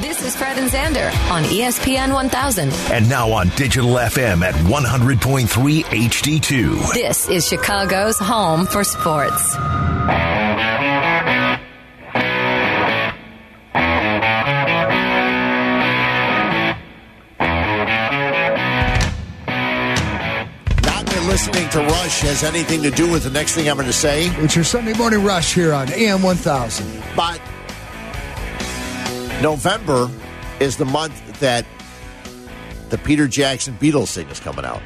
This is Fred and Zander on ESPN 1000. And now on digital FM at 100.3 HD2. This is Chicago's home for sports. Not that listening to Rush has anything to do with the next thing I'm going to say, It's your Sunday morning rush here on AM 1000. but November is the month that the Peter Jackson Beatles thing is coming out.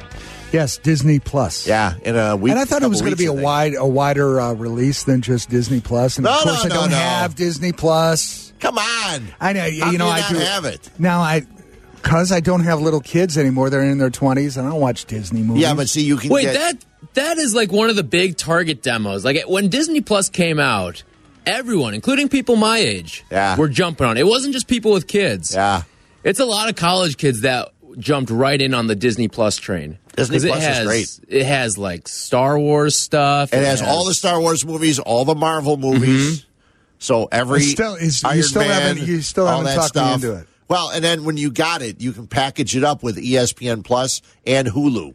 Yes, Disney Plus. Yeah, in a week. And I thought it was going to be a weeks, I think. wide, a wider uh, release than just Disney Plus. And No, of course, no, I no, don't no. have Disney Plus. Come on. I know, How you know, you I do have it. now. I because I don't have little kids anymore. They're in their twenties. I don't watch Disney movies. Yeah, but see, you can Wait, get. that that is like one of the big Target demos. Like when Disney Plus came out, everyone, including people my age, Yeah. were jumping on it. It wasn't just people with kids. yeah. It's a lot of college kids that jumped right in on the Disney Plus train. Disney 'Cause it Plus is has, great. It has like Star Wars stuff. It has all the Star Wars movies, all the Marvel mm-hmm. movies. So every It's still- it's- you Iron still Man, haven't- you still all haven't that talked me stuff. into it. Well, and then when you got it, you can package it up with ESPN Plus and Hulu.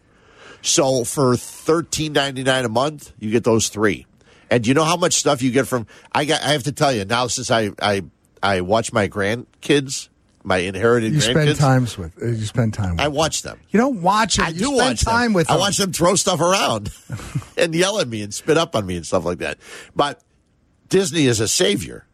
So for thirteen ninety nine a month, you get those three. And you know how much stuff you get from? I got. I have to tell you now, since I I I watch my grandkids, my inherited you grandkids. spend times with. uh, You spend time. With I watch them. You don't watch them. I you do spend watch time them. with I watch them throw stuff around and yell at me and spit up on me and stuff like that. But Disney is a savior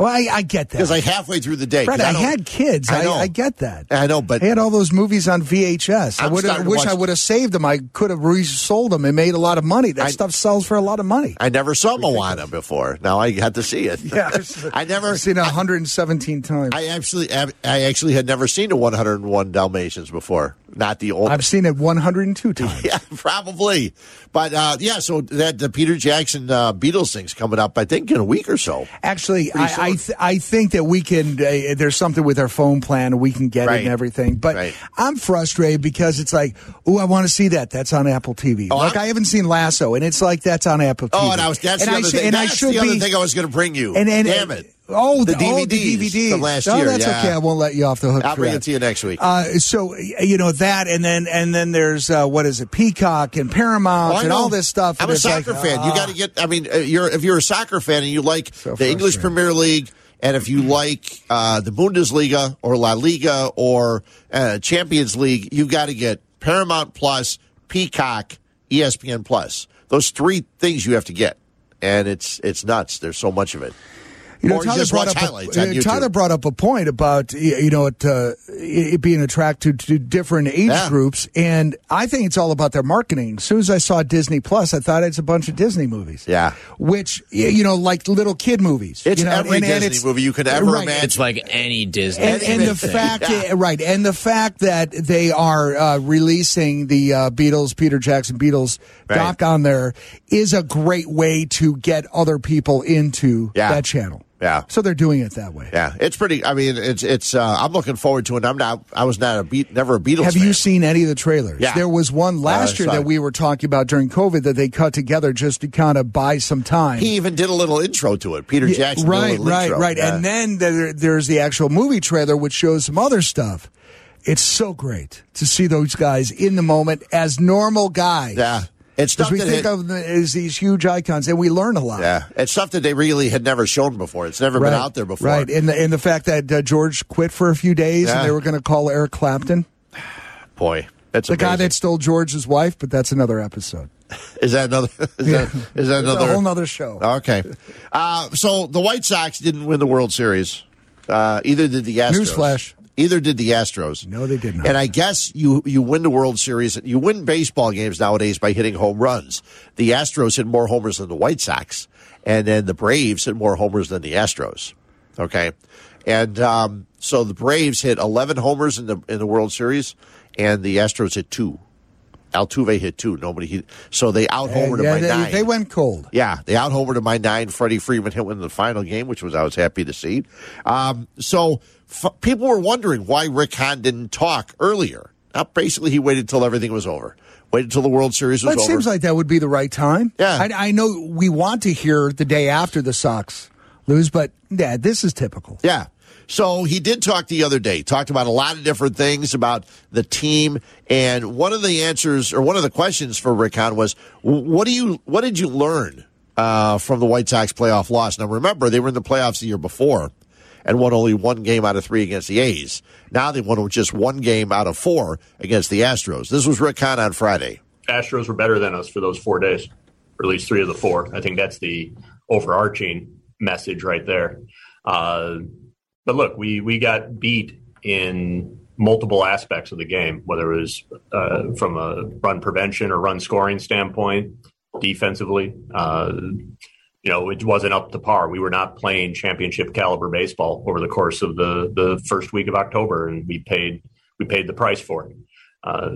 Well, I, I get that. because like halfway through the day, Fred, I, don't- had kids. I. I, get that. I know, but I had all those movies on VHS. I I'm to wish watch- I would have saved them. I could have resold them and made a lot of money. That I- stuff sells for a lot of money. I never saw Moana before. Now I got to see it. Yeah, I never I've seen it 117 times. I actually, I actually had never seen the 101 Dalmatians before. Not the old. I've seen it 102 times. yeah, probably. But uh, yeah, so that the Peter Jackson uh, Beatles thing's coming up. I think in a week or so. Actually, I I, th- I think that we can. Uh, there's something with our phone plan, we can get it and everything. But Right. I'm frustrated because it's like, oh, I want to see that. That's on Apple TV. Oh, like I'm- I haven't seen Lasso, and it's like that's on Apple TV. Oh, and I was that's and the I other should- thing. And I should the other be, thing I was going to bring you. And, and damn it. Oh, The the, oh, the DVDs DVDs from last oh, year, that's yeah. okay. I won't let you off the hook. I'll bring it to you next week. Uh, so you know that, and then and then there's uh, what is it, Peacock and Paramount I and all this stuff. I'm a it's like, soccer fan. You ah. got to get. I mean, uh, you're if you're a soccer fan and you like So the English. Premier League, and if you like uh, the Bundesliga or La Liga or uh, Champions League, you've got to get Paramount Plus, Peacock, ESPN Plus. Those three things you have to get, and it's it's nuts. There's so much of it. You know, or Tyler just brought watch up highlights a, on uh, YouTube. Tyler brought up a point about you know it, uh, it being attracted to different age Yeah. groups, and I think it's all about their marketing. As soon as I saw Disney Plus, I thought it's a bunch of Disney movies. Yeah. which you know, like little kid movies. It's you know, every and- and Disney it's- movie you could ever right. imagine. It's like any Disney. And, and the fact, Yeah. right, and the fact that they are uh, releasing the uh, Beatles, Peter Jackson Beatles Right. doc on there is a great way to get other people into Yeah. that channel. Yeah. So they're doing it that way. Yeah, it's pretty. I mean, it's it's. Uh, I'm looking forward to it. I'm not. I was not a beat. Never a Beatles. Have fan. you seen any of the trailers? Yeah. There was one last Uh, year that we were talking about during COVID that they cut together just to kind of buy some time. He even did a little intro to it. Peter Yeah, Jackson. did a right, right, intro. right. Yeah. And then there, there's the actual movie trailer, which shows some other stuff. It's so great to see those guys in the moment as normal guys. yeah, it's Because stuff we that think had- of them as these huge icons, and we learn a lot. Yeah, it's stuff that they really had never shown before. It's never been out there before. Right, and the, and the fact that uh, George quit for a few days, Yeah. and they were going to call Eric Clapton, Boy, that's the guy that stole George's wife. But that's another episode. is that another. Is Yeah. that is that It's a another whole other show. Okay, uh, so the White Sox didn't win the World Series. Uh, either did the Astros. Newsflash. Either did the Astros. No, they did not. And I guess you you win the World Series. You win baseball games nowadays by hitting home runs. The Astros hit more homers than the White Sox, and then the Braves hit more homers than the Astros. Okay, and um, so the Braves hit 11 homers in the in the World Series, and the Astros hit two. Altuve hit two. Nobody hit. So they out homered yeah, him by they, nine. they went cold. Yeah, they out homered by nine. Freddie Freeman hit one in the final game, which was I was happy to see. Um, so f- people were wondering why Rick Hahn didn't talk earlier. Now, basically, he waited till everything was over. Waited till the World Series was But it over. seems like that would be the right time. Yeah. I, I know we want to hear the day after the Sox lose, but yeah, this is typical. yeah. So he did talk the other day, talked about a lot of different things about the team. And one of the answers or one of the questions for Rick Hahn was, what do you, what did you learn uh, from the White Sox playoff loss? Now remember, they were in the playoffs the year before and won only one game out of three against the A's. Now they won just one game out of four against the Astros. This was Rick Hahn on Friday. Astros were better than us for those four days, or at least three of the four. I think that's the overarching message right there. Uh, but look, we we got beat in multiple aspects of the game, whether it was uh, from a run prevention or run scoring standpoint, defensively. Uh, you know, it wasn't up to par. We were not playing championship caliber baseball over the course of the the first week of October, and we paid we paid the price for it. Uh,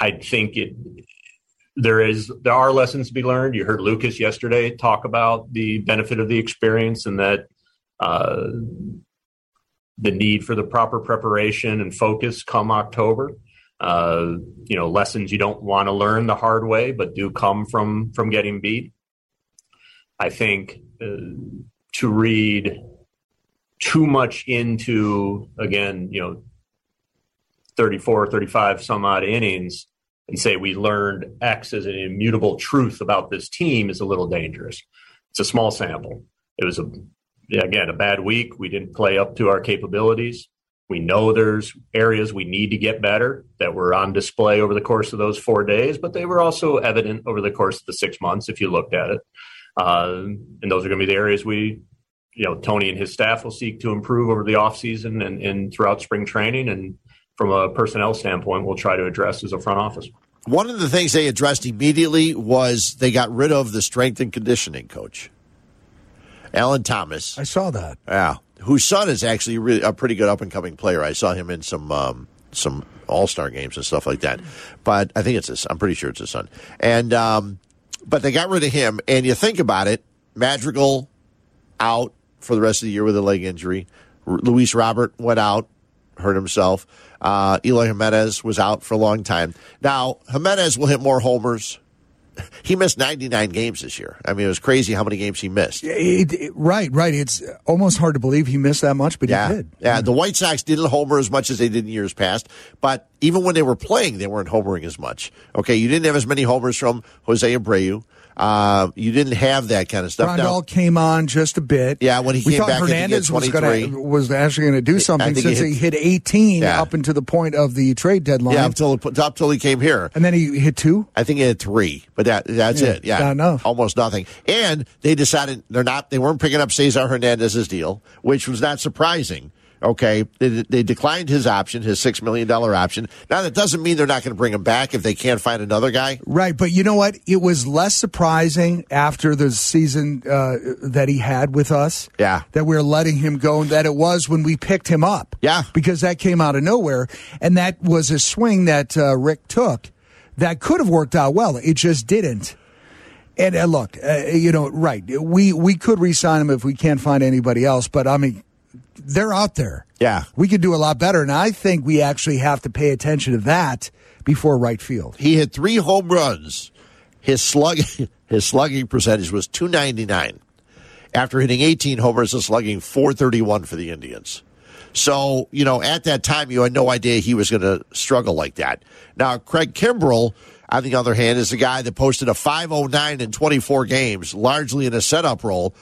I think it there is there are lessons to be learned. You heard Lucas yesterday talk about the benefit of the experience and that uh, the need for the proper preparation and focus come October. Uh, you know, lessons you don't want to learn the hard way, but do come from from getting beat. I think uh, to read too much into again, you know, 34, 35 some odd innings and say we learned X as an immutable truth about this team is a little dangerous. It's a small sample. It was a again a bad week. We didn't play up to our capabilities. We know there's areas we need to get better that were on display over the course of those four days, but they were also evident over the course of the six months if you looked at it. Uh, and those are going to be the areas we, you know, Tony and his staff will seek to improve over the offseason and, and throughout spring training. And from a personnel standpoint, we'll try to address as a front office. One of the things they addressed immediately was they got rid of the strength and conditioning coach, Alan Thomas. I saw that. Yeah, whose son is actually really a pretty good up and coming player. I saw him in some um, some All Star games and stuff like that. But I think it's his. I'm pretty sure it's his son. And um, but they got rid of him. And you think about it, Madrigal out for the rest of the year with a leg injury. Luis Robert went out, hurt himself. Uh, Eloy Jimenez was out for a long time. Now, Jimenez will hit more homers. He missed 99 games this year. I mean, it was crazy how many games he missed. It, it, right, right. It's almost hard to believe he missed that much, but yeah. he did. Yeah, the White Sox didn't homer as much as they did in years past, but even when they were playing, they weren't homering as much. Okay, you didn't have as many homers from Jose Abreu. Uh, you didn't have that kind of stuff. Grandal Now, came on just a bit. Yeah, when he we came back, I think he Hernandez was, 23. gonna, was actually going to do something think he since he hit- hit, 18 Yeah. up until the point of the trade deadline. yeah, up till up till he came here. and then he hit two. I think he hit three, but that that's Yeah, it. Yeah, not enough. almost nothing. And they decided they're not. They weren't picking up Cesar Hernandez's deal, which was not surprising. Okay, they, they declined his option, his six million dollar option. Now that doesn't mean they're not going to bring him back if they can't find another guy. Right, but you know what? It was less surprising after the season uh, that he had with us. Yeah. that we are letting him go, and that it was when we picked him up. Yeah. because that came out of nowhere, and that was a swing that uh, Rick took that could have worked out well. It just didn't. And uh, look, uh, you know, right? We we could re-sign him if we can't find anybody else, but I mean, they're out there. Yeah. we could do a lot better, and I think we actually have to pay attention to that before right field. He hit three home runs. His slug his slugging percentage was two ninety nine. After hitting eighteen homers and slugging four thirty one for the Indians. So, you know, at that time, you had no idea he was going to struggle like that. Now, Craig Kimbrel, on the other hand, is a guy that posted a 509 in 24 games, largely in a setup role,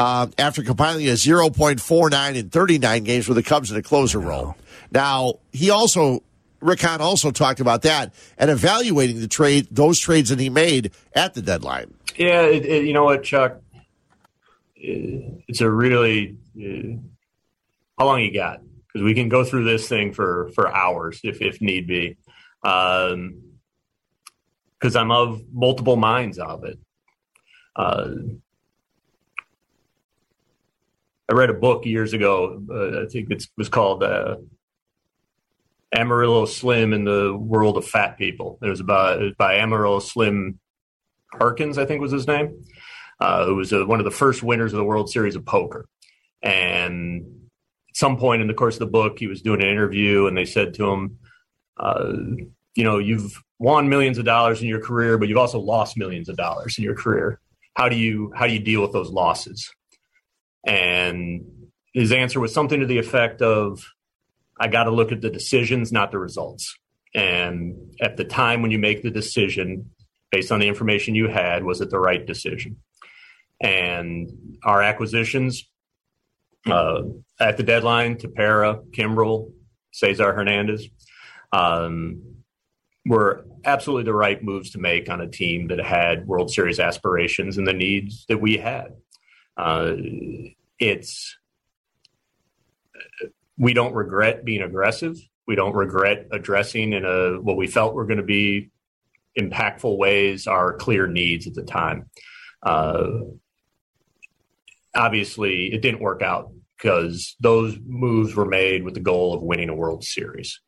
uh, after compiling a 0.49 in 39 games with the Cubs in a closer role. Now, he also, Rick Hahn also talked about that and evaluating the trade, those trades that he made at the deadline. Yeah, it, it, you know what, Chuck? It's a really uh, how long you got? Because we can go through this thing for for hours if if need be. Because I'm of multiple minds of it. Uh, I read a book years ago. Uh, I think it was called uh, Amarillo Slim in the World of Fat People. It was about by Amarillo Slim Harkins, I think was his name, uh, who was uh, one of the first winners of the World Series of Poker. And at some point in the course of the book, he was doing an interview, and they said to him, uh, "You know, you've won millions of dollars in your career, but you've also lost millions of dollars in your career. How do you how do you deal with those losses?" And his answer was something to the effect of, I got to look at the decisions, not the results. And at the time when you make the decision, based on the information you had, was it the right decision? And our acquisitions uh, at the deadline, Tepera, Kimbrel, Cesar Hernandez, um, were absolutely the right moves to make on a team that had World Series aspirations and the needs that we had. Uh, it's we don't regret being aggressive. We don't regret addressing in a what we felt were going to be impactful ways our clear needs at the time. Uh, obviously, it didn't work out because those moves were made with the goal of winning a World Series.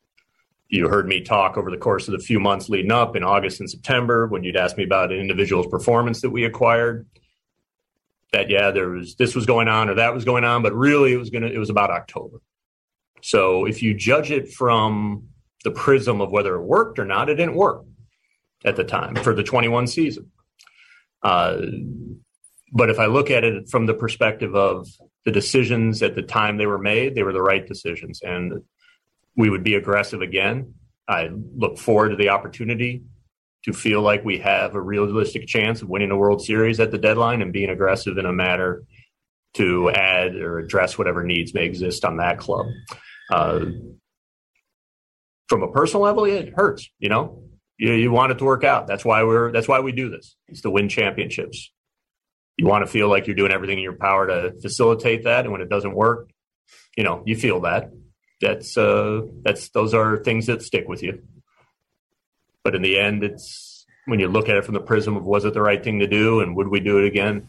You heard me talk over the course of the few months leading up in August and September when you'd ask me about an individual's performance that we acquired. That yeah, there was this was going on or that was going on, but really it was gonna it was about October. So if you judge it from the prism of whether it worked or not, it didn't work at the time for the 21 season. Uh, but if I look at it from the perspective of the decisions at the time they were made, they were the right decisions. And we would be aggressive again. I look forward to the opportunity to feel like we have a realistic chance of winning a World Series at the deadline and being aggressive in a matter to add or address whatever needs may exist on that club. Uh, from a personal level, it hurts. You know, you, you want it to work out. That's why we're. That's why we do this. It's to win championships you want to feel like you're doing everything in your power to facilitate that and when it doesn't work you know you feel that that's uh that's those are things that stick with you but in the end it's when you look at it from the prism of was it the right thing to do and would we do it again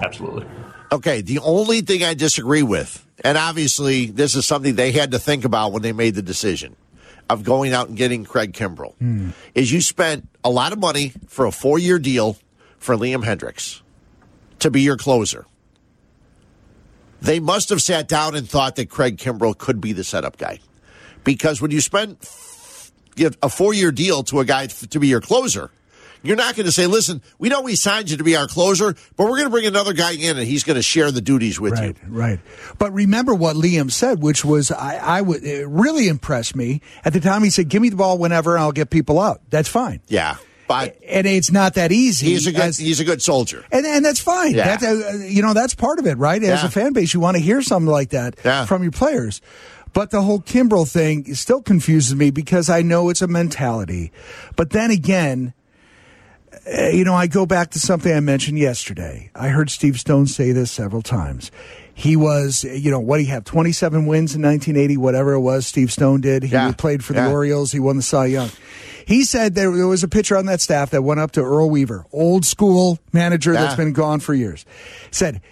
absolutely okay the only thing i disagree with and obviously this is something they had to think about when they made the decision of going out and getting craig kimbrel mm. is you spent a lot of money for a four-year deal for liam Hendriks to be your closer. They must have sat down and thought that Craig Kimbrel could be the setup guy. Because when you spend a four year deal to a guy to be your closer, you're not going to say, listen, we know we signed you to be our closer, but we're going to bring another guy in and he's going to share the duties with right, you. Right. But remember what Liam said, which was, I, I would, it really impressed me. At the time, he said, give me the ball whenever I'll get people out. That's fine. Yeah. But and it's not that easy. He's a good as, he's a good soldier, and and that's fine. Yeah. That's, uh, you know that's part of it, right? As yeah. a fan base, you want to hear something like that yeah. from your players. But the whole Kimbrel thing still confuses me because I know it's a mentality. But then again, uh, you know, I go back to something I mentioned yesterday. I heard Steve Stone say this several times. He was, you know, what he have 27 wins in 1980, whatever it was. Steve Stone did. He yeah. played for the Orioles. He won the Cy Young. He said there, there was a pitcher on that staff that went up to Earl Weaver, old school manager yeah. that's been gone for years. Said,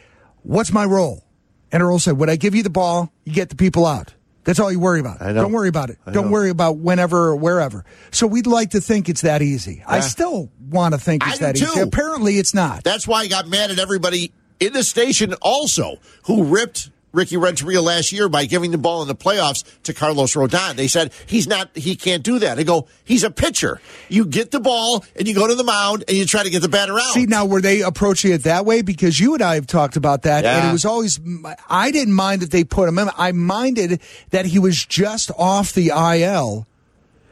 "What's my role?" And Earl said, "When I give you the ball, you get the people out." That's all you worry about. Don't worry about it. Don't worry about whenever or wherever. So we'd like to think it's that easy. Yeah. I still want to think it's I that easy. Apparently, it's not. That's why I got mad at everybody in the station also who ripped Ricky Renteria last year by giving the ball in the playoffs to Carlos Rodon. They said he's not, he can't do that. I go, he's a pitcher. You get the ball and you go to the mound and you try to get the batter out. See, now were they approaching it that way? Because you and I have talked about that, yeah. and it was always, I didn't mind that they put him in. I minded that he was just off the IL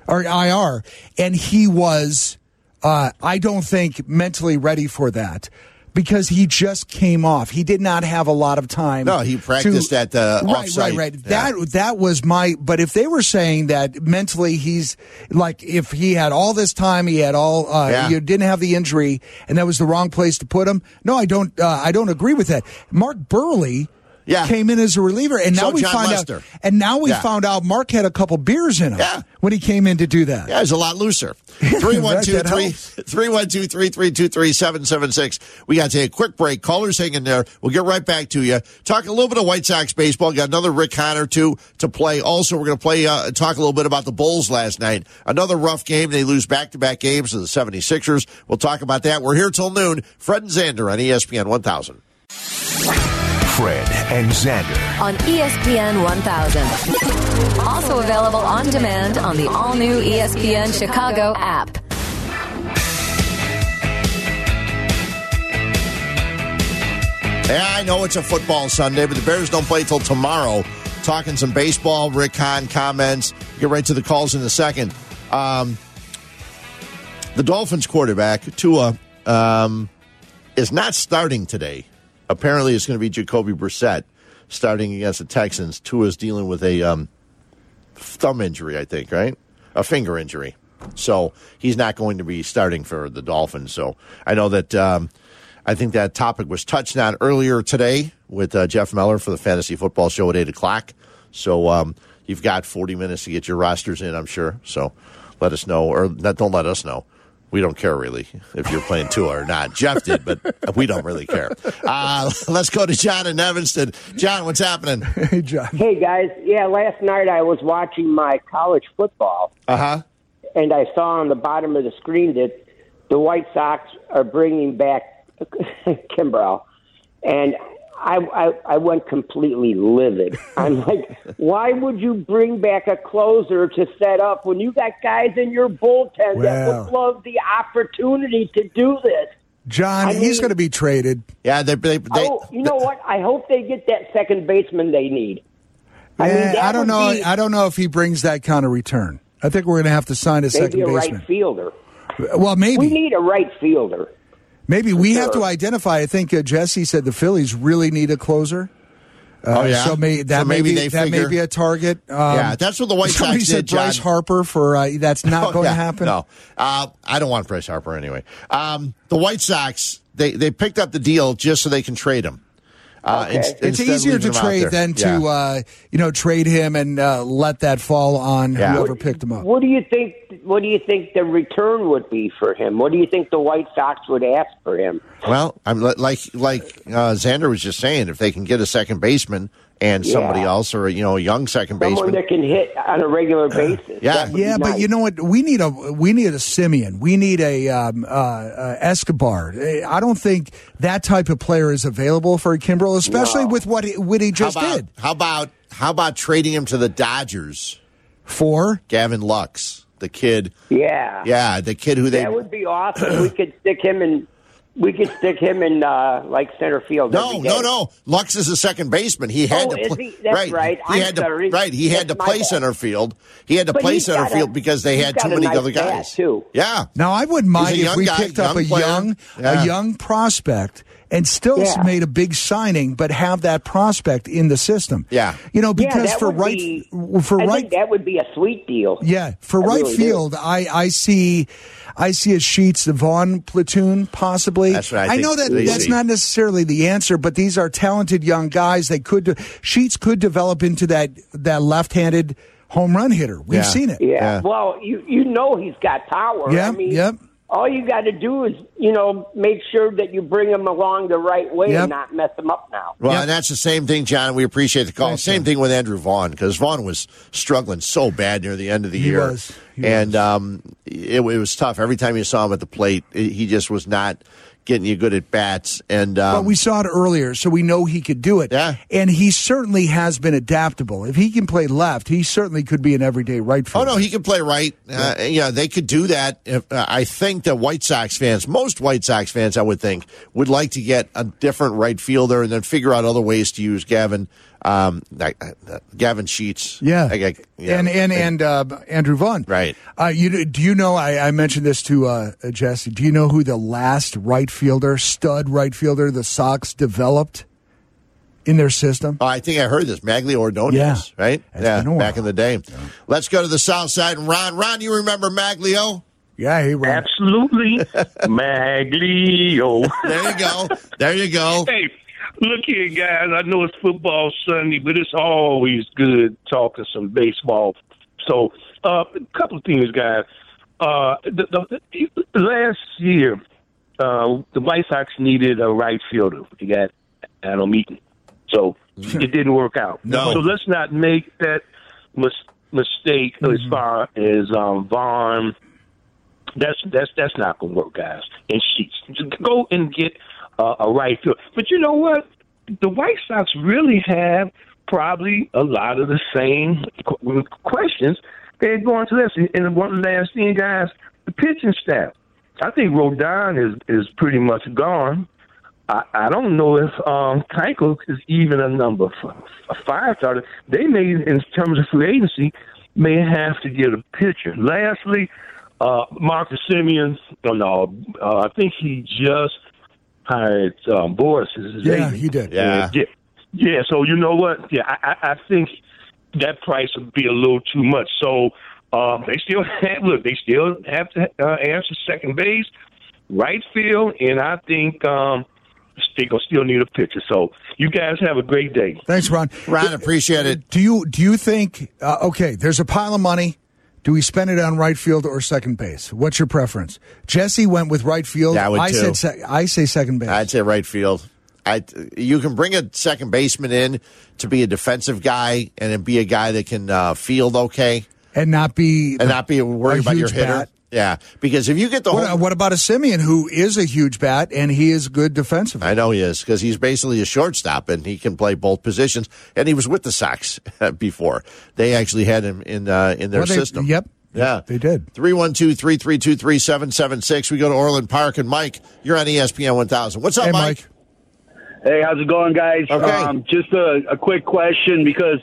or IR, and he was. Uh, I don't think mentally ready for that because he just came off. He did not have a lot of time. No, he practiced to, at the right, right, right. Yeah. That that was my. But if they were saying that mentally, he's like if he had all this time, he had all. Uh, yeah. You didn't have the injury, and that was the wrong place to put him. No, I don't. Uh, I don't agree with that. Mark Buehrle yeah. came in as a reliever, and now so we John find Lester. out. And now we yeah. found out Mark had a couple beers in him yeah. when he came in to do that. Yeah, he's a lot looser. 312-333-23776. We got to take a quick break. Callers hanging there. We'll get right back to you. Talk a little bit of White Sox baseball. Got another Rick Connor too to play. Also, we're going to play. Uh, talk a little bit about the Bulls last night. Another rough game. They lose back-to-back games to the 76ers. We'll talk about that. We're here till noon. Fred and Zander on ESPN 1000. Fred and Zander on ESPN 1000. Also available on demand on the all new ESPN Chicago app. Yeah, I know it's a football Sunday, but the Bears don't play till tomorrow. Talking some baseball, Rick Hahn comments. Get right to the calls in a second. Um, the Dolphins quarterback, Tua, um, is not starting today. Apparently, it's going to be Jacoby Brissett starting against the Texans. Tua is dealing with a um, thumb injury, I think, right? A finger injury. So he's not going to be starting for the Dolphins. So I know that um, I think that topic was touched on earlier today with uh, Jeff Meller for the Fantasy Football Show at 8 o'clock. So um, you've got 40 minutes to get your rosters in, I'm sure. So let us know, or not, don't let us know. We don't care really if you're playing Tua or not. Jeff did, but we don't really care. Uh, let's go to John in Evanston. John, what's happening? Hey, John. Hey guys, yeah, last night I was watching my college football, Uh huh. and I saw on the bottom of the screen that the White Sox are bringing back Kimbrel, and I, I I went completely livid. I'm like, why would you bring back a closer to set up when you got guys in your bullpen that would love the opportunity to do this? John, I he's going to be traded. Yeah, they, they, they, oh, you know what? I hope they get that second baseman they need. I mean, I don't know. be- I don't know if he brings that kind of return. I think we're going to have to sign a Maybe second a baseman. right fielder. Well, maybe. We need a right fielder. Maybe we have to identify. I think uh, Jesse said the Phillies really need a closer. Uh, Oh, yeah? So, may, that So may maybe be, they that may be a target. Um, Yeah, that's what the White somebody Sox said did, Bryce John. Harper for uh, that's not Oh, going yeah. to happen. No, uh, I don't want Bryce Harper anyway. Um, the White Sox they they picked up the deal just so they can trade him. Uh, Okay. inst- It's instead easier to trade there. than to Yeah. uh, you know trade him and uh, let that fall on Yeah. whoever picked him up. What do you think? What do you think the return would be for him? What do you think the White Sox would ask for him? Well, I'm like like uh, Zander was just saying, if they can get a second baseman and somebody Yeah. else, or you know, a young second Someone baseman, that can hit on a regular basis. yeah. Yeah, be but you know what? We need a we need a Semien. We need a um, uh, uh, Escobar. Eh, I don't think that type of player is available for Kimbrel, especially No. with what he, what he how just about did how about how about trading him to the Dodgers? for. Gavin Lux, the kid, yeah, yeah, the kid who they that would be awesome. we could stick him in. We could stick him in uh, like center field. No, no, no. Lux is a second baseman. He had Oh, to is play. he? That's right. He I'm had to right. He had That's to play bad. center field. He had to But play center got a- field because they had too many nice other guys. too. Yeah. Now I wouldn't mind if we guy, picked up young a player. young Yeah. a young prospect and still Yeah. made a big signing, but have that prospect in the system. Yeah. you know because that for right be- for I right think that would be a sweet deal. Yeah, for I right really do. field, I, I see, I see a Sheets the Vaughn platoon possibly. That's what I think know that that's see. not necessarily the answer, but these are talented young guys. They could Sheets could develop into that that left-handed home run hitter. We've Yeah. seen it. Yeah. Yeah. Well, you you know he's got power. Yeah, I mean, yep. All you got to do is you know make sure that you bring them along the right way Yep. and not mess them up now. Well, Yep. and that's the same thing, John. We appreciate the call. Thanks, same John. thing with Andrew Vaughn because Vaughn was struggling so bad near the end of the He year, was. He and was. um, it, it was tough. Every time you saw him at the plate, it- he just was not getting you good at bats. And um, But we saw it earlier, so we know he could do it. Yeah. And he certainly has been adaptable. If he can play left, he certainly could be an everyday right fielder. Oh no, he could play right. Uh, yeah, they could do that. If, uh, I think that White Sox fans, most White Sox fans, I would think, would like to get a different right fielder and then figure out other ways to use Gavin, um, like, uh, Gavin Sheets. Yeah. I- I- yeah. and and and uh, Andrew Vaughn. Right. Uh, you do you know? I, I mentioned this to uh, Jesse. Do you know who the last right fielder, stud right fielder, the Sox developed in their system? Oh, I think I heard this. Magglio Ordonez, Yeah. right? It's yeah, been a while. back in the day. Let's go to the South Side and Ron. Ron, you remember Magglio? Yeah, he ran. Absolutely. Magglio. There you go. there you go. hey, look here, guys. I know it's football Sunday, but it's always good talking some baseball. So, uh, a couple of things, guys. Uh, the, the, the last year, uh, the White Sox needed a right fielder. You got Adam Eaton. So it didn't work out. No. So let's not make that mis- mistake as far as um, Vaughn. That's that's that's not going to work, guys. And sheets. Just go and get uh, a right field. But you know what? The White Sox really have probably a lot of the same questions they're going to this. And one last thing, guys, the pitching staff. I think Rodon is is pretty much gone. I, I don't know if um, Keuchel is even a number f- a five starter. They may, in terms of free agency, may have to get a pitcher. Lastly, uh, Marcus Semien. Oh, no, uh, I think he just hired um, Boras his Yeah, agent. he did. Yeah. yeah. Yeah. So you know what? Yeah, I, I, I think that price would be a little too much. So um, they still have look. They still have to uh, answer second base, right field, and I think um, they gonna still need a pitcher. So you guys have a great day. Thanks, Ron. Ron, appreciate it. Do you do you think? Uh, okay, there's a pile of money. Do we spend it on right field or second base? What's your preference? Jesse went with right field. Yeah, I would too. said sec- I say second base. I'd say right field. I you can bring a second baseman in to be a defensive guy and be a guy that can uh, field okay and not be and not be worried about your hitter. bat. Yeah, because if you get the What, whole, what about a Semien who is a huge bat and he is good defensively? I know he is because he's basically a shortstop and he can play both positions. And he was with the Sox before they actually had him in uh, in their Well, they- system. Yep. Yeah, They did. 312 332 3776. We go to Orland Park and Mike, you're on ESPN 1000. What's up, Hey, Mike? Mike. Hey, how's it going, guys? Okay. Um, just a, a quick question because,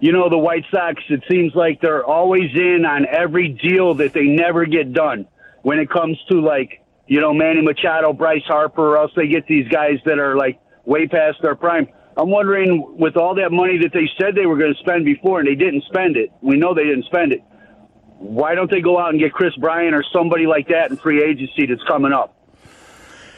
you know, the White Sox, it seems like they're always in on every deal that they never get done when it comes to, like, you know, Manny Machado, Bryce Harper, or else they get these guys that are, like, way past their prime. I'm wondering, with all that money that they said they were going to spend before and they didn't spend it, we know they didn't spend it. Why don't they go out and get Kris Bryant or somebody like that in free agency that's coming up?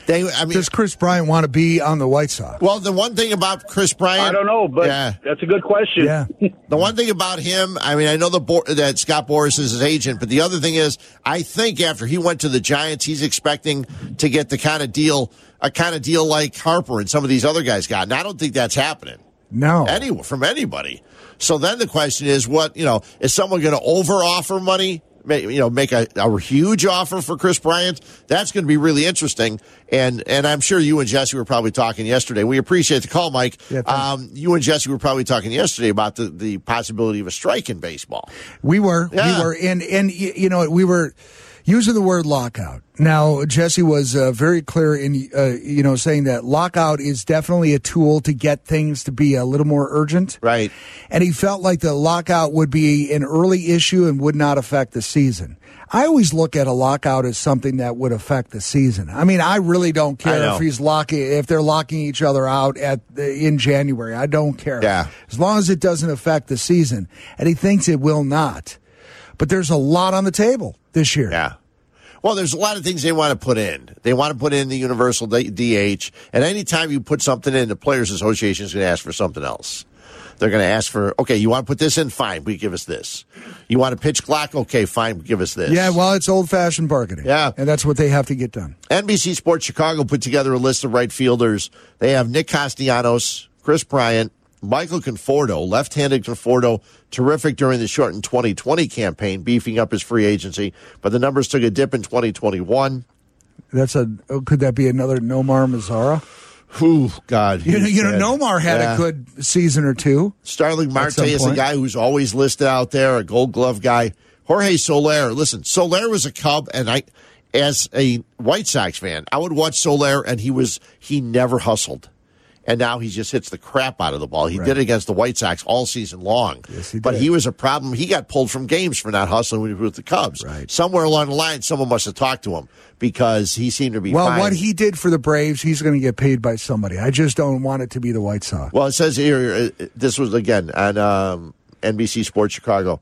They, I mean, Does Kris Bryant want to be on the White Sox? well, the one thing about Kris Bryant, I don't know, but yeah, that's a good question. Yeah. The one thing about him, I mean, I know the Bo- that Scott Boras is his agent, but the other thing is, I think after he went to the Giants, he's expecting to get the kind of deal, a kind of deal like Harper and some of these other guys got, and I don't think that's happening No. any from anybody. So then the question is, what you know, is someone going to over offer money? Make, you know, make a, a huge offer for Kris Bryant. That's going to be really interesting. And and I'm sure you and Jesse were probably talking yesterday. We appreciate the call, Mike. Yeah, um, you and Jesse were probably talking yesterday about the, the possibility of a strike in baseball. We were, Yeah. we were, and and you know we were using the word lockout. Now Jesse was uh, very clear in uh, you know saying that lockout is definitely a tool to get things to be a little more urgent, Right. And he felt like the lockout would be an early issue and would not affect the season. I always look at a lockout as something that would affect the season. I mean, I really don't care if he's locking if they're locking each other out at the, in January. I don't care. Yeah. As long as it doesn't affect the season, and he thinks it will not. But there's a lot on the table this year. Yeah. Well, there's a lot of things they want to put in. They want to put in the universal DH, and anytime you put something in, the Players Association is going to ask for something else. They're going to ask for, okay, you want to put this in? Fine, we give us this. You want to pitch clock? Okay, fine, give us this. Yeah, well, it's old fashioned bargaining. Yeah. And that's what they have to get done. NBC Sports Chicago put together a list of right fielders. They have Nick Castellanos, Kris Bryant, Michael Conforto, left-handed Conforto, terrific during the shortened 2020 campaign, beefing up his free agency. But the numbers took a dip in 2021. That's a oh, could that be another Nomar Mazara? Who God. You know, you know. Nomar had Yeah. a good season or two. Starling Marte is a guy who's always listed out there, a Gold Glove guy. Jorge Soler, listen, Soler was a Cub, and I, as a White Sox fan, I would watch Soler, and he was he never hustled, and now he just hits the crap out of the ball. He did it against the White Sox all season long. Yes, he But he was a problem. He got pulled from games for not hustling when he was with the Cubs. Right. Somewhere along the line, someone must have talked to him because he seemed to be Well, fine. what he did for the Braves, he's going to get paid by somebody. I just don't want it to be the White Sox. Well, it says here, uh, this was again on um, NBC Sports Chicago.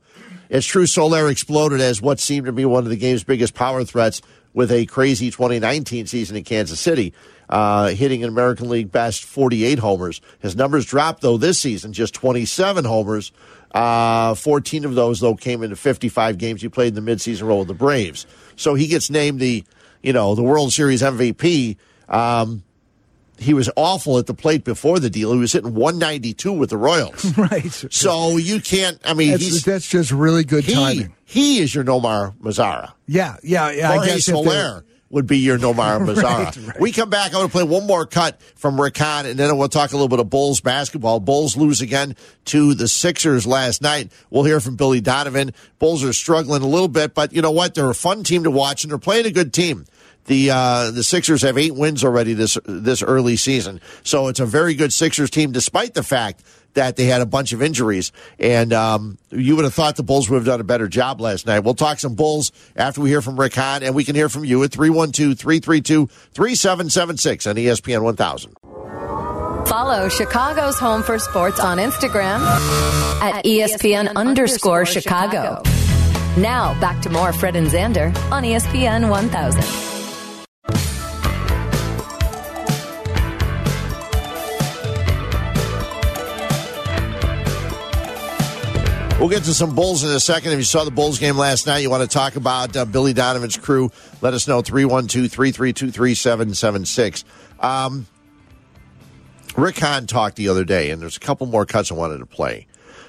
It's true Soler exploded as what seemed to be one of the game's biggest power threats with a crazy 2019 season in Kansas City, uh, hitting an American League best 48 homers. His numbers dropped, though, this season, just 27 homers. Uh, 14 of those, though, came into 55 games he played in the midseason role with the Braves. So he gets named the, you know, the World Series MVP. Um, he was awful at the plate before the deal. He was hitting 192 with the Royals. right. so you can't. I mean, That's, that's just really good he, timing. he is your Nomar Mazara. Yeah, yeah, yeah. I guess Soler would be your Nomar Mazara. Right, right. We come back. I'm going to play one more cut from Rick Hahn, and then we'll talk a little bit of Bulls basketball. Bulls lose again to the Sixers last night. We'll hear from Billy Donovan. Bulls are struggling a little bit, but you know what? They're a fun team to watch, and they're playing a good team. the uh, the Sixers have eight wins already this this early season, so it's a very good Sixers team, despite the fact that they had a bunch of injuries. And um, you would have thought the Bulls would have done a better job last night. We'll talk some Bulls after we hear from Rick Hahn, and we can hear from you at 312 332 3776 on ESPN 1000. Follow Chicago's Home for Sports on Instagram at ESPN underscore Chicago. Now back to more Fred and Zander on ESPN 1000. We'll get to some Bulls in a second. If you saw the Bulls game last night, you want to talk about uh, Billy Donovan's crew, let us know 312 332 3776. Um, Rick Hahn talked the other day, and there's a couple more cuts I wanted to play.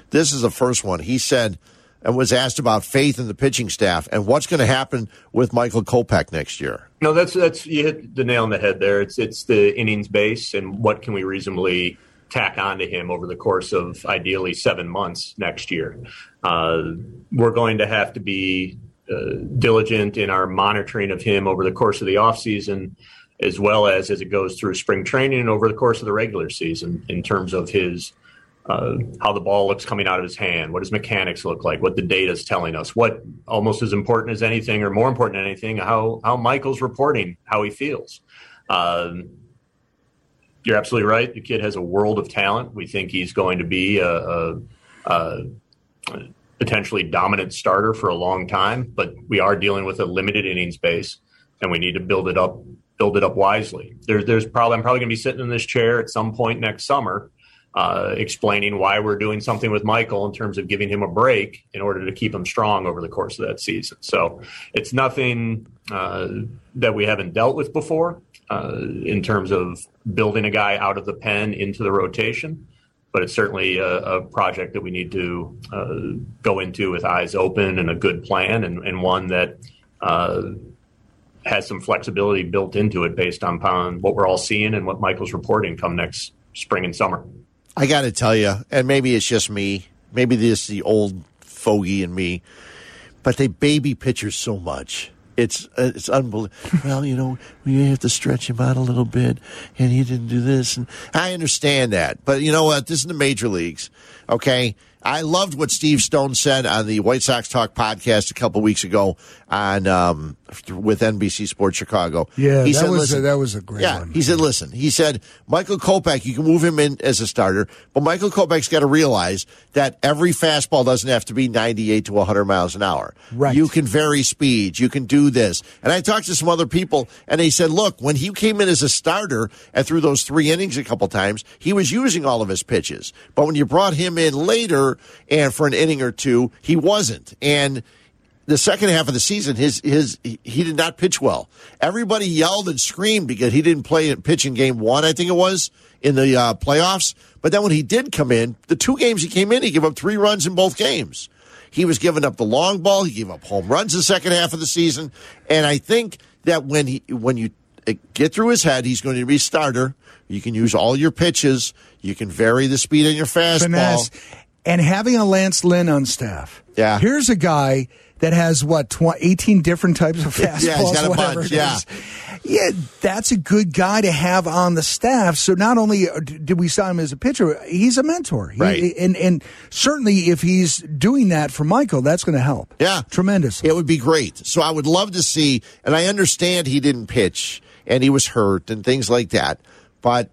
This is the first one. He said, and was asked about faith in the pitching staff and what's going to happen with Michael Kopech next year. No, that's that's you hit the nail on the head there. It's it's the innings base and what can we reasonably tack onto him over the course of ideally seven months next year. Uh, we're going to have to be uh, diligent in our monitoring of him over the course of the offseason, as well as as it goes through spring training and over the course of the regular season in terms of his uh, how the ball looks coming out of his hand, what his mechanics look like, what the data is telling us, what almost as important as anything, or more important than anything, how how Michael's reporting how he feels. Um, you're absolutely right. The kid has a world of talent. We think he's going to be a, a, a potentially dominant starter for a long time, but we are dealing with a limited innings base, and we need to build it up build it up wisely. There's there's probably I'm probably going to be sitting in this chair at some point next summer uh, explaining why we're doing something with Michael in terms of giving him a break in order to keep him strong over the course of that season. So it's nothing uh, that we haven't dealt with before uh, in terms of building a guy out of the pen into the rotation. But it's certainly a, a project that we need to uh, go into with eyes open and a good plan, and, and one that uh, has some flexibility built into it based on what we're all seeing and what Michael's reporting come next spring and summer. I got to tell you, and maybe it's just me, maybe this is the old fogey in me, but they baby pitchers so much. It's uh, it's unbelievable. well, you know, we have to stretch him out a little bit, and he didn't do this, and I understand that. But you know what? This is the major leagues, okay? I loved what Steve Stone said on the White Sox Talk podcast a couple weeks ago on um, with NBC Sports Chicago. Yeah, he that said, was "Listen, a, that was a great yeah, one. he said, listen, he said, Michael Kopech, you can move him in as a starter, but Michael Kopech's got to realize that every fastball doesn't have to be 98 to 100 miles an hour. Right. You can vary speeds. You can do this. And I talked to some other people, and they said, look, when he came in as a starter and threw those three innings a couple times, he was using all of his pitches. But when you brought him in later and for an inning or two, he wasn't. And the second half of the season, his his he did not pitch well. Everybody yelled and screamed because he didn't play pitch in game one, I think it was in the uh, playoffs. But then when he did come in, the two games he came in, he gave up three runs in both games. He was giving up the long ball. He gave up home runs the second half of the season, and I think that when he when you uh, get through his head, he's going to be a starter. You can use all your pitches. You can vary the speed on your fastball. finesse, and having a Lance Lynn on staff. Yeah. Here's a guy that has what tw- 18 different types of Yeah, fastballs. he's got a whatever bunch, yeah. yeah. That's a good guy to have on the staff. So not only uh, did we sign him as a pitcher, he's a mentor. He- Right. and and certainly if he's doing that for Michael, that's going to help. Yeah. Tremendous. It would be great. So I would love to see, and I understand he didn't pitch and he was hurt and things like that, but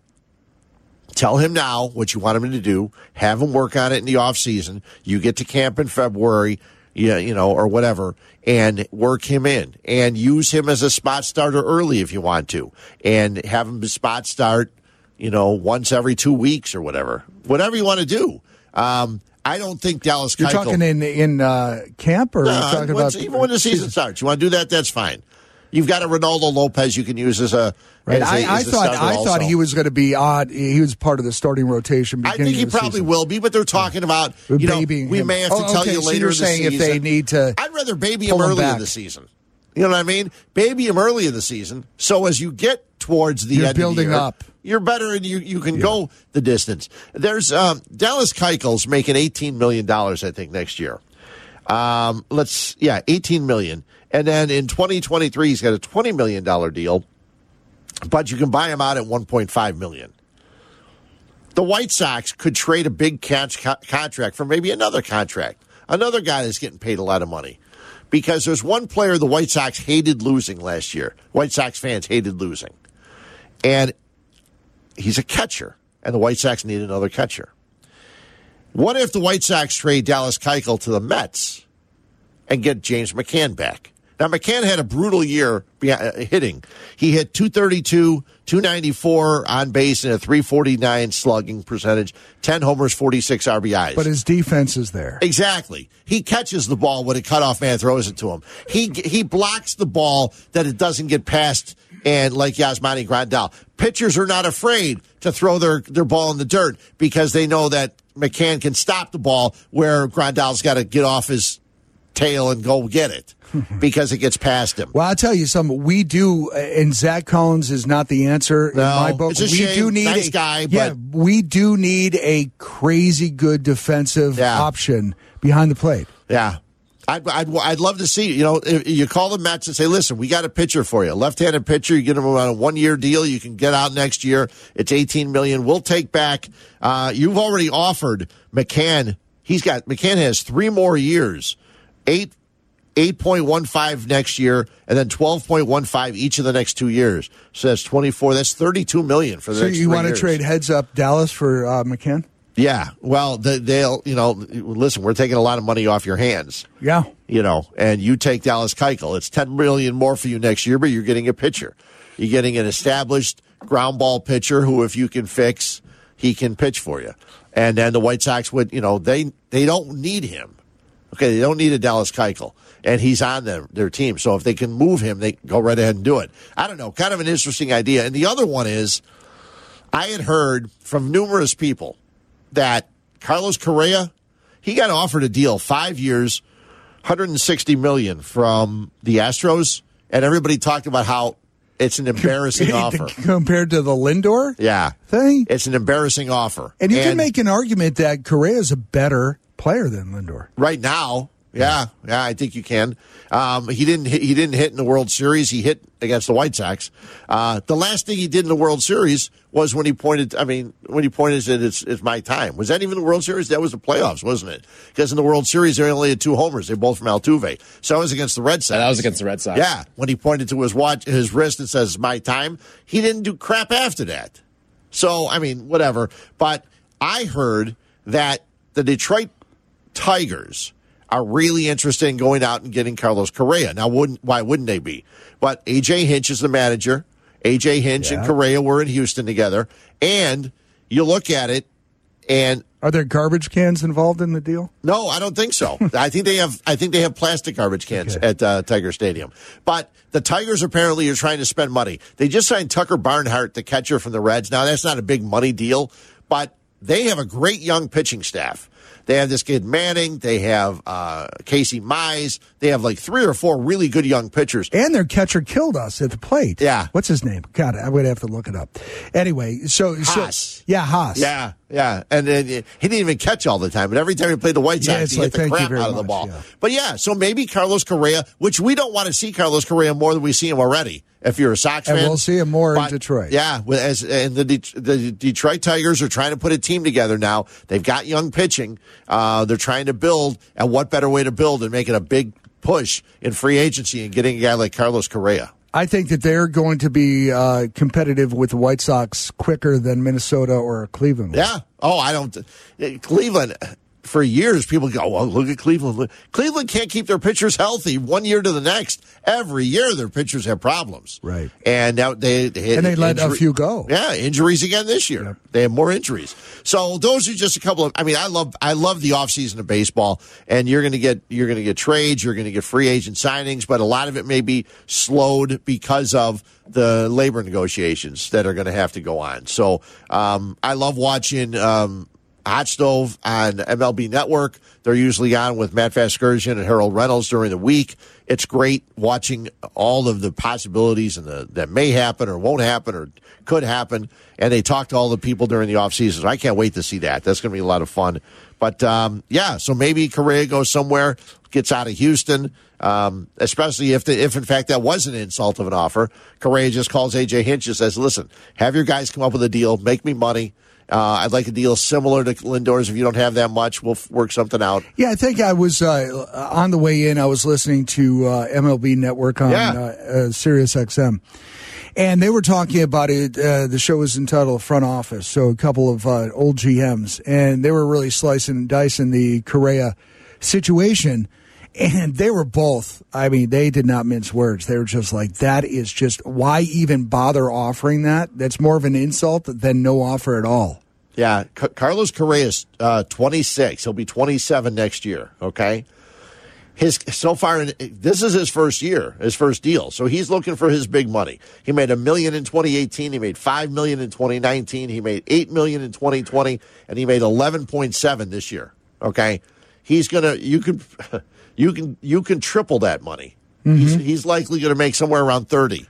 tell him now what you want him to do. Have him work on it in the off season. You get to camp in February, yeah, you know, or whatever, and work him in and use him as a spot starter early if you want to, and have him spot start, you know, once every two weeks or whatever, whatever you want to do. Um, I don't think Dallas. You're Keuchel- talking in in uh, camp, or no, talking about even when the season starts. You want to do that? That's fine. You've got a Ronaldo Lopez you can use as a. Right. as a- I, I as a thought thought he was going to be odd. He was part of the starting rotation. I think he probably season. will be, but they're talking about you know Babying we him. may have to Oh, tell okay, you so later the saying if they need to I'd rather baby him pull him early in the season. You know what I mean? Baby him early in the season, so as you get towards the You're end building of the year, up. You're better, and you you can go the distance. There's um, Dallas Keuchel's making eighteen million dollars, I think, next year. Um, let's yeah, 18 million. And then in 2023 he's got a 20 million dollar deal, but you can buy him out at 1.5 million. The White Sox could trade a big catch co- contract for maybe another contract. Another guy that's getting paid a lot of money. Because there's one player the White Sox hated losing last year. White Sox fans hated losing. And he's a catcher, and the White Sox need another catcher. What if the White Sox trade Dallas Keuchel to the Mets and get James McCann back? Now, McCann had a brutal year uh, hitting. He hit 232, 294 on base, and a 349 slugging percentage, 10 homers, 46 RBIs. But his defense is there. Exactly. He catches the ball when a cutoff man throws it to him. He he blocks the ball that it doesn't get past and like Yasmani Grandal. Pitchers are not afraid to throw their, their ball in the dirt because they know that McCann can stop the ball where Grandal's got to get off his tail and go get it because it gets past him. Well, I'll tell you something. We do, and Zack Collins is not the answer No, in my book. it's a we shame. do need Nice a guy, yeah. but- We do need a crazy good defensive Yeah. option behind the plate. Yeah. I'd, I'd, I'd love to see, you know, you call the Mets and say, listen, we got a pitcher for you. Left-handed pitcher. You get him on a one-year deal. You can get out next year. It's 18 million. We'll take back, uh, you've already offered McCann. He's got, McCann has three more years, eight, 8.15 next year and then 12.15 each of the next two years. So that's 24. That's 32 million for the So you want to years. trade heads up Dallas for uh, McCann? Yeah. Well, they- they'll, you know, listen, we're taking a lot of money off your hands Yeah. you know, and you take Dallas Keuchel, it's ten million more for you next year, but you're getting a pitcher. You're getting an established ground ball pitcher who, if you can fix, he can pitch for you. And then the White Sox would, you know, they they don't need him. Okay, they don't need a Dallas Keuchel, and he's on their their team. So if they can move him, they go right ahead and do it. I don't know, kind of an interesting idea. And the other one is, I had heard from numerous people that Carlos Correa, he got offered a deal five years, 160 million from the Astros, and everybody talked about how it's an embarrassing offer. compared to the Lindor Yeah, thing. it's an embarrassing offer. And you can make an argument that Correa is a better player than Lindor. right now. Yeah, yeah, I think you can. Um, he didn't. Hit, he didn't hit in the World Series. He hit against the White Sox. Uh, the last thing he did in the World Series was when he pointed. I mean, when he pointed and said, "It's it's my time." Was that even the World Series? That was the playoffs, wasn't it? Because in the World Series, they only had two homers. They both from Altuve. So it was against the Red Sox. Yeah, that was against the Red Sox. Yeah, when he pointed to his watch, his wrist, and says, "My time." He didn't do crap after that. So I mean, whatever. But I heard that the Detroit Tigers are really interested in going out and getting Carlos Correa. Now, wouldn't why wouldn't they be? But AJ Hinch is the manager. AJ Hinch and Correa were in Houston together, and you look at it, and Are there garbage cans involved in the deal? no, I don't think so. I think they have. I think they have plastic garbage cans Okay. at uh, Tiger Stadium. But the Tigers apparently are trying to spend money. They just signed Tucker Barnhart, the catcher from the Reds. Now that's not a big money deal, but they have a great young pitching staff. They have this kid Manning. They have uh, Casey Mize. They have like three or four really good young pitchers. And their catcher killed us at the plate. Yeah. What's his name? God, I would have to look it up. Anyway, so, Haas. so yeah, Haas. Yeah, yeah, and then he didn't even catch all the time. But every time he played the White Yeah, Sox, it's he like, hit the crap out of the ball. yeah. But yeah, so maybe Carlos Correa, which we don't want to see Carlos Correa more than we see him already. If you're a Sox And fan, we'll see him more in Detroit. Yeah, as and the Det- the Detroit Tigers are trying to put a team together now. They've got young pitching. Uh, they're trying to build, and what better way to build than making a big push in free agency and getting a guy like Carlos Correa? I think that they're going to be uh, competitive with the White Sox quicker than Minnesota or Cleveland. was. Yeah. Oh, I don't. Cleveland. For years, people go, "Well, look at Cleveland." Cleveland can't keep their pitchers healthy one year to the next. Every year, their pitchers have problems. Right. And now they, they And they let a few go. Yeah, injuries again this year. They have more injuries. So those are just a couple of. I mean, I love I love the offseason of baseball, and you're going to get you're going to get trades, you're going to get free agent signings, but a lot of it may be slowed because of the labor negotiations that are going to have to go on. So um, I love watching. Um, Hot Stove on MLB Network. They're usually on with Matt Vasgersian and Harold Reynolds during the week. It's great watching all of the possibilities and the, that may happen or won't happen or could happen. And they talk to all the people during the offseason. So I can't wait to see that. That's going to be a lot of fun. But um, yeah, so maybe Correa goes somewhere, gets out of Houston, um, especially if, the, if in fact that was an insult of an offer. Correa just calls AJ Hinch and says, listen, have your guys come up with a deal, make me money. Uh, I'd like a deal similar to Lindor's. If you don't have that much, we'll f- work something out. Yeah, I think I was uh, on the way in. I was listening to uh, MLB Network on Yeah. uh, uh, Sirius XM, and they were talking about it. Uh, the show was entitled "Front Office," so a couple of uh, old GMs, and they were really slicing and dicing the Correa situation. And they were both, I mean, they did not mince words. They were just like, that is just, why even bother offering that? That's more of an insult than no offer at all. Yeah, C- Carlos Correa's uh, 26. He'll be 27 next year. Okay, his so far in, this is his first year, his first deal. So he's looking for his big money. He made a million in 2018. He made five million in 2019. He made eight million in 2020, and he made 11.7 this year. Okay, he's gonna you can you can you can triple that money. He's, he's likely going to make somewhere around 30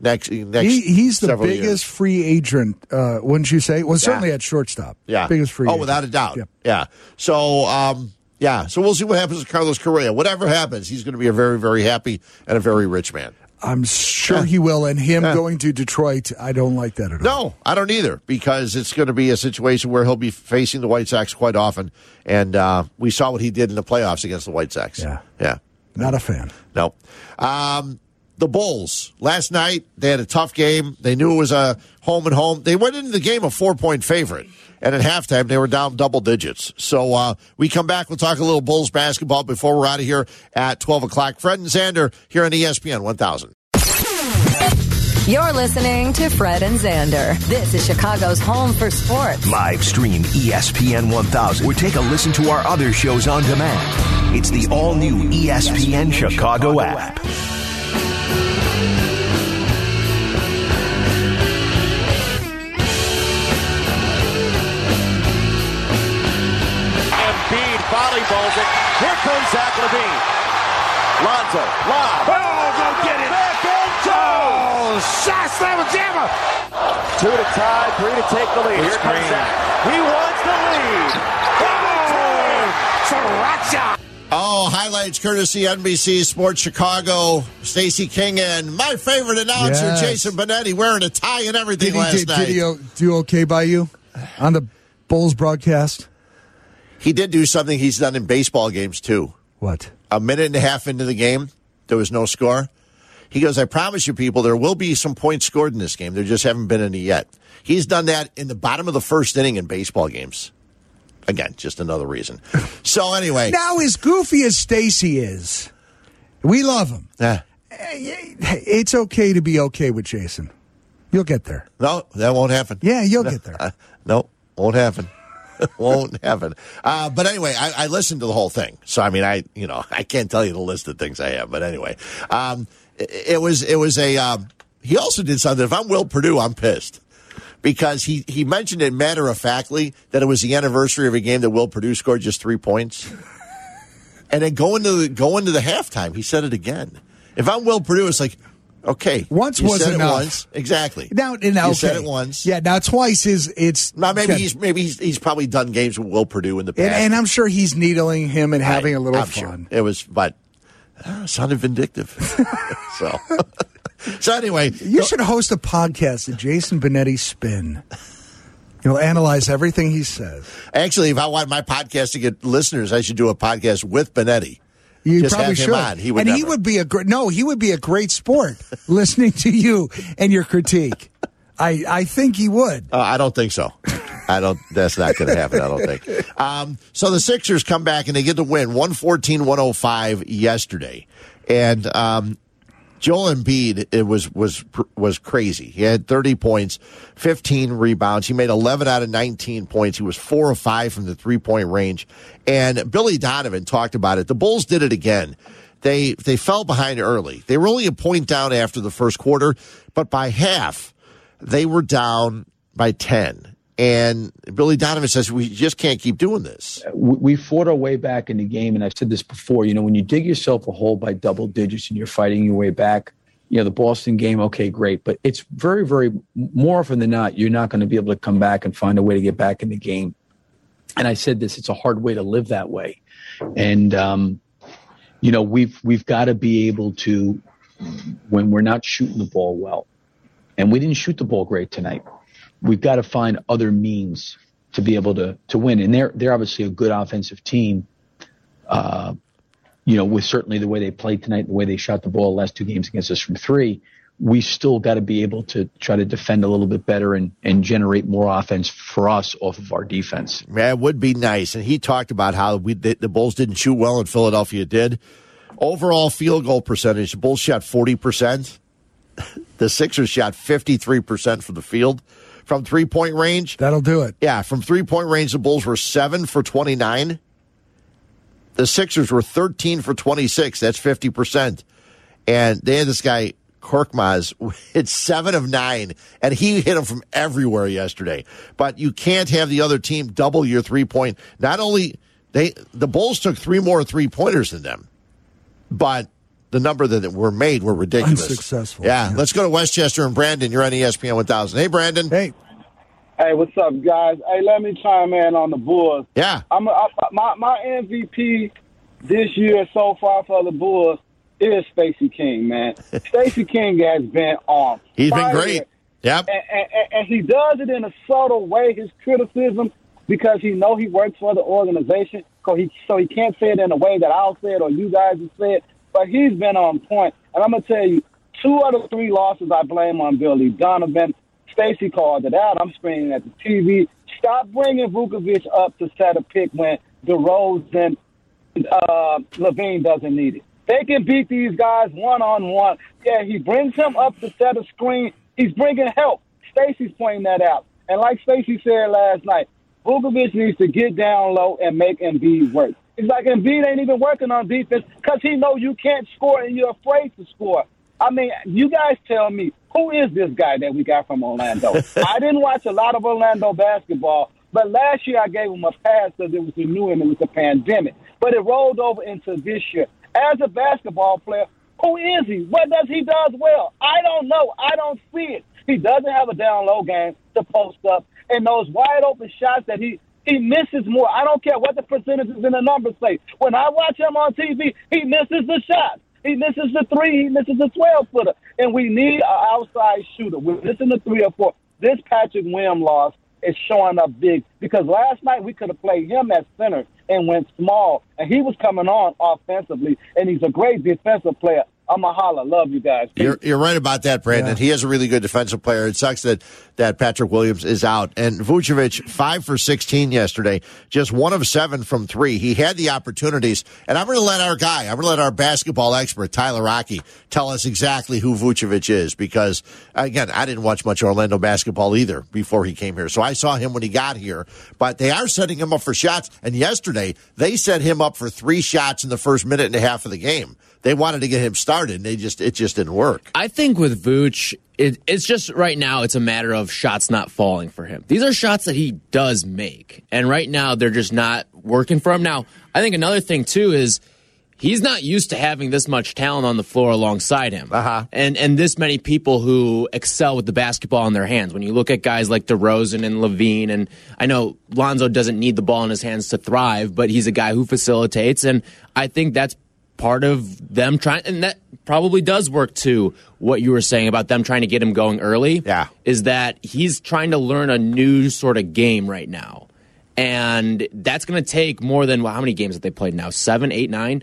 next next. He, he's the several years. biggest free agent, uh, wouldn't you say? Well, certainly at shortstop. Yeah. Biggest free Oh, agent. without a doubt. Yep. Yeah. So, um, yeah. So we'll see what happens with Carlos Correa. Whatever happens, he's going to be a very, very happy and a very rich man. I'm sure Yeah. he will. And him Yeah. going to Detroit, I don't like that at all. No, I don't either because it's going to be a situation where he'll be facing the White Sox quite often. And uh, we saw what he did in the playoffs against the White Sox. Yeah. Yeah. Not a fan. No. Um, the Bulls last night they had a tough game. They knew it was a home and home. They went into the game a four point favorite, and at halftime they were down double digits. So uh, we come back. We'll talk a little Bulls basketball before we're out of here at twelve o'clock. Fred and Zander here on ESPN one thousand. You're listening to Fred and Zander. This is Chicago's home for sports. Live stream ESPN 1000 or take a listen to our other shows on demand. It's the all new ESPN Chicago app. Volleyballs it. Here comes Zach LaVine. Lonzo, lob. Oh, go get it. Back and Jones. Oh, Shot slam with jammer. Two to tie, three to take the lead. Here comes Zach. He wants the lead. Oh, Sriracha. Oh, highlights courtesy NBC Sports Chicago. Stacey King and my favorite announcer Yes. Jason Benetti wearing a tie and everything Did he, last did, night. did he do okay by you on the Bulls broadcast? He did do something he's done in baseball games too. What? a minute and a half into the game, there was no score. He goes, I promise you, people, there will be some points scored in this game. There just haven't been any yet. He's done that in the bottom of the first inning in baseball games. Again, just another reason. So, anyway, Now, as goofy as Stacey is, we love him. eh, It's okay to be okay with Jason. You'll get there. no, that won't happen. Yeah, you'll get there. Uh, no, won't happen. won't happen. Uh, but anyway, I, I listened to the whole thing. So, I mean, I, you know, I can't tell you the list of things I have. But anyway, um, it, it was, it was a, um, he also did something. If I'm Will Perdue, I'm pissed. Because he, he mentioned it matter of factly that it was the anniversary of a game that Will Perdue scored just three points. and then going to the, going to the halftime, he said it again. If I'm Will Purdue, it's like, okay. Once you was said enough. It once. Exactly. Now, now You okay. said it once. Yeah, now twice is it's. Now maybe he's maybe he's, he's probably done games with Will Perdue in the past. and, and I'm sure he's needling him and having a little I'm fun. Sure. It was, but uh, sounded vindictive. so, so anyway, You should host a podcast, the Jason Benetti Spin. You'll analyze everything he says. actually, if I want my podcast to get listeners, I should do a podcast with Benetti. You Just probably should. on. He would and he would be a great. No, he would be a great sport listening to you and your critique. I I think he would. Uh, I don't think so. I don't. That's not going to happen. I don't think. Um, so the Sixers come back and they get the win, 114-105 yesterday, and um, Joel Embiid it was was was crazy. He had 30 points, 15 rebounds. He made 11 out of 19 points. He was four of five from the three point range. And Billy Donovan talked about it. The Bulls did it again. They they fell behind early. They were only a point down after the first quarter, but by half they were down by 10 And Billy Donovan says we just can't keep doing this. we, fought our way back in the game, and I've said this before. You know, when you dig yourself a hole by double digits and you're fighting your way back, you know, the Boston game, okay, great, but it's very, very more often than not, you're not going to be able to come back and find a way to get back in the game. And I said this: it's a hard way to live that way, and um, you know, we've we've got to be able to when we're not shooting the ball well, and we didn't shoot the ball great tonight. We've got to find other means to be able to to win, and they're they're obviously a good offensive team. Uh, you know, with certainly the way they played tonight, the way they shot the ball the last two games against us from three, we still got to be able to try to defend a little bit better and, and generate more offense for us off of our defense. Man, it would be nice. And he talked about how we the, the Bulls didn't shoot well and Philadelphia did. Overall field goal percentage, the Bulls shot 40%. The Sixers shot 53% from the field. From three point range, That'll do it. yeah, from three point range, the Bulls were 7 for 29. The Sixers were 13 for 26. That's 50%. And they had this guy, Korkmaz, hit seven of nine, and he hit him from everywhere yesterday. But you can't have the other team double your three point. Not only they, the Bulls took three more three pointers than them, but the number that were made were ridiculous. Unsuccessful. Yeah, let's go to Westchester and Brandon. You're on ESPN 1000. Hey, Brandon. Hey, Hey, what's up, guys? Hey, let me chime in on the Bulls. Yeah. I'm a, I, my my MVP this year so far for the Bulls is Stacey King, man. Stacey King has been on. He's been great. Yep. and, and, and he does it in a subtle way. His criticism, because he know he works for the organization, so he so he can't say it in a way that I'll say it or you guys will say it. But he's been on point, and I'm gonna tell you, two out of three losses I blame on Billy Donovan. Stacey called it out. I'm screaming at the TV. Stop bringing Vucevic up to set a pick when DeRozan, uh, LaVine doesn't need it. They can beat these guys one on one. Yeah, he brings him up to set a screen. He's bringing help. Stacey's pointing that out. And like Stacey said last night, Vucevic needs to get down low and make Embiid work. It's like Embiid ain't even working on defense because he know you can't score and you're afraid to score. I mean, you guys tell me who is this guy that we got from Orlando? I didn't watch a lot of Orlando basketball, but last year I gave him a pass because it was a new and it was a pandemic. But it rolled over into this year. As a basketball player, who is he? What does he does well? I don't know. I don't see it. He doesn't have a down low game to post up, and those wide open shots that he he misses more. I don't care what the percentages in the numbers say. When I watch him on TV, he misses the shots. He misses the three. He misses the 12 footer. And we need an outside shooter. We're missing the three or four. This Patrick William loss is showing up big because last night we could have played him at center and went small. And he was coming on offensively. And he's a great defensive player. I'm a holla. Love you guys. You're, you're right about that, Brandon. He is a really good defensive player. It sucks that, that Patrick Williams is out. And Vucevic, five for 16 yesterday, just one of seven from three. He had the opportunities. And I'm going to let our guy, I'm going to let our basketball expert, Tyler Rocky, tell us exactly who Vucevic is because, again, I didn't watch much Orlando basketball either before he came here. So I saw him when he got here. But they are setting him up for shots. And yesterday, they set him up for three shots in the first minute and a half of the game. They wanted to get him started, and they just it just didn't work. I think with Vooch, it, it's just right now it's a matter of shots not falling for him. These are shots that he does make, and right now they're just not working for him. Now, I think another thing too is he's not used to having this much talent on the floor alongside him, uh-huh. and and this many people who excel with the basketball in their hands. When you look at guys like DeRozan and LaVine, and I know Lonzo doesn't need the ball in his hands to thrive, but he's a guy who facilitates, and I think that's part of them trying, and that probably does work to what you were saying about them trying to get him going early. Yeah. Is that he's trying to learn a new sort of game right now. And that's going to take more than well, how many games have they played now? Seven, eight, nine?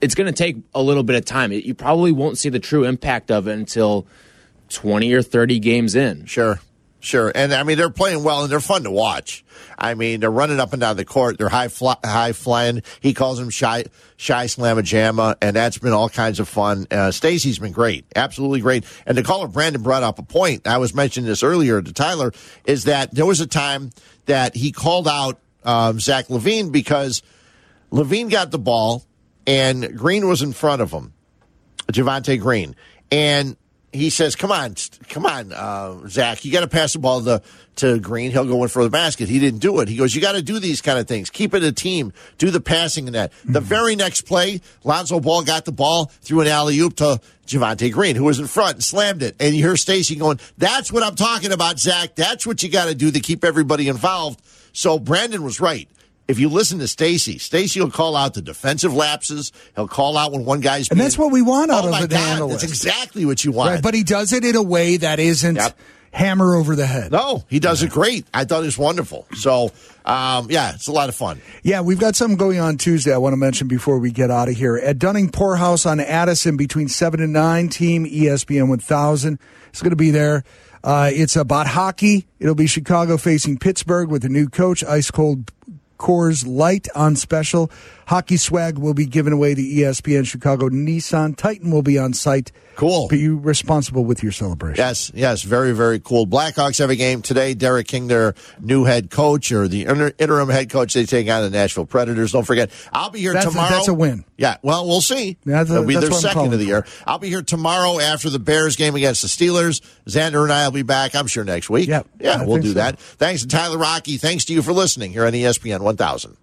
It's going to take a little bit of time. You probably won't see the true impact of it until 20 or 30 games in. Sure. Sure, and I mean they're playing well and they're fun to watch. I mean they're running up and down the court. They're high fly, high flying. He calls them shy shy slamma jamma, and that's been all kinds of fun. Uh, Stacey's been great, absolutely great. And the caller Brandon brought up a point. I was mentioning this earlier to Tyler is that there was a time that he called out um, Zach LaVine because LaVine got the ball and Green was in front of him, Javonte Green, and he says, "Come on, come on, uh, Zach, you got to pass the ball to to Green. He'll go in for the basket." He didn't do it. He goes, "You got to do these kind of things. Keep it a team. Do the passing and that." The very next play, Lonzo Ball got the ball, through an alley oop to Javonte Green, who was in front and slammed it. And you hear Stacey going, "That's what I'm talking about, Zach. That's what you got to do to keep everybody involved." So Brandon was right if you listen to Stacey, Stacey will call out the defensive lapses. He'll call out when one guy's And that's what we want out oh of an God, analyst. That's exactly what you want. Right, but he does it in a way that isn't Yep. hammer over the head. no, he does it great. I thought it was wonderful. So, um, yeah, it's a lot of fun. Yeah, we've got something going on Tuesday I want to mention before we get out of here. At Dunning Poorhouse on Addison between 7 and 9, Team ESPN 1000 is going to be there. Uh, it's about hockey. It'll be Chicago facing Pittsburgh with a new coach, Ice Cold Coors Light on special. Hockey swag will be given away to ESPN Chicago. Nissan Titan will be on site. Cool. Be responsible with your celebration. Yes, yes, very, very cool. Blackhawks have a game today. Derek King, their new head coach or the inter- interim head coach, they take on the Nashville Predators. Don't forget, I'll be here That's a- tomorrow. that's a win. Yeah, well, we'll see. That's a- It'll be that's their second of the for. year. I'll be here tomorrow after the Bears game against the Steelers. Zander and I will be back, I'm sure, next week. Yep, Yeah, I we'll do so. that. Thanks to Tyler Rocky. Thanks to you for listening here on ESPN 1000.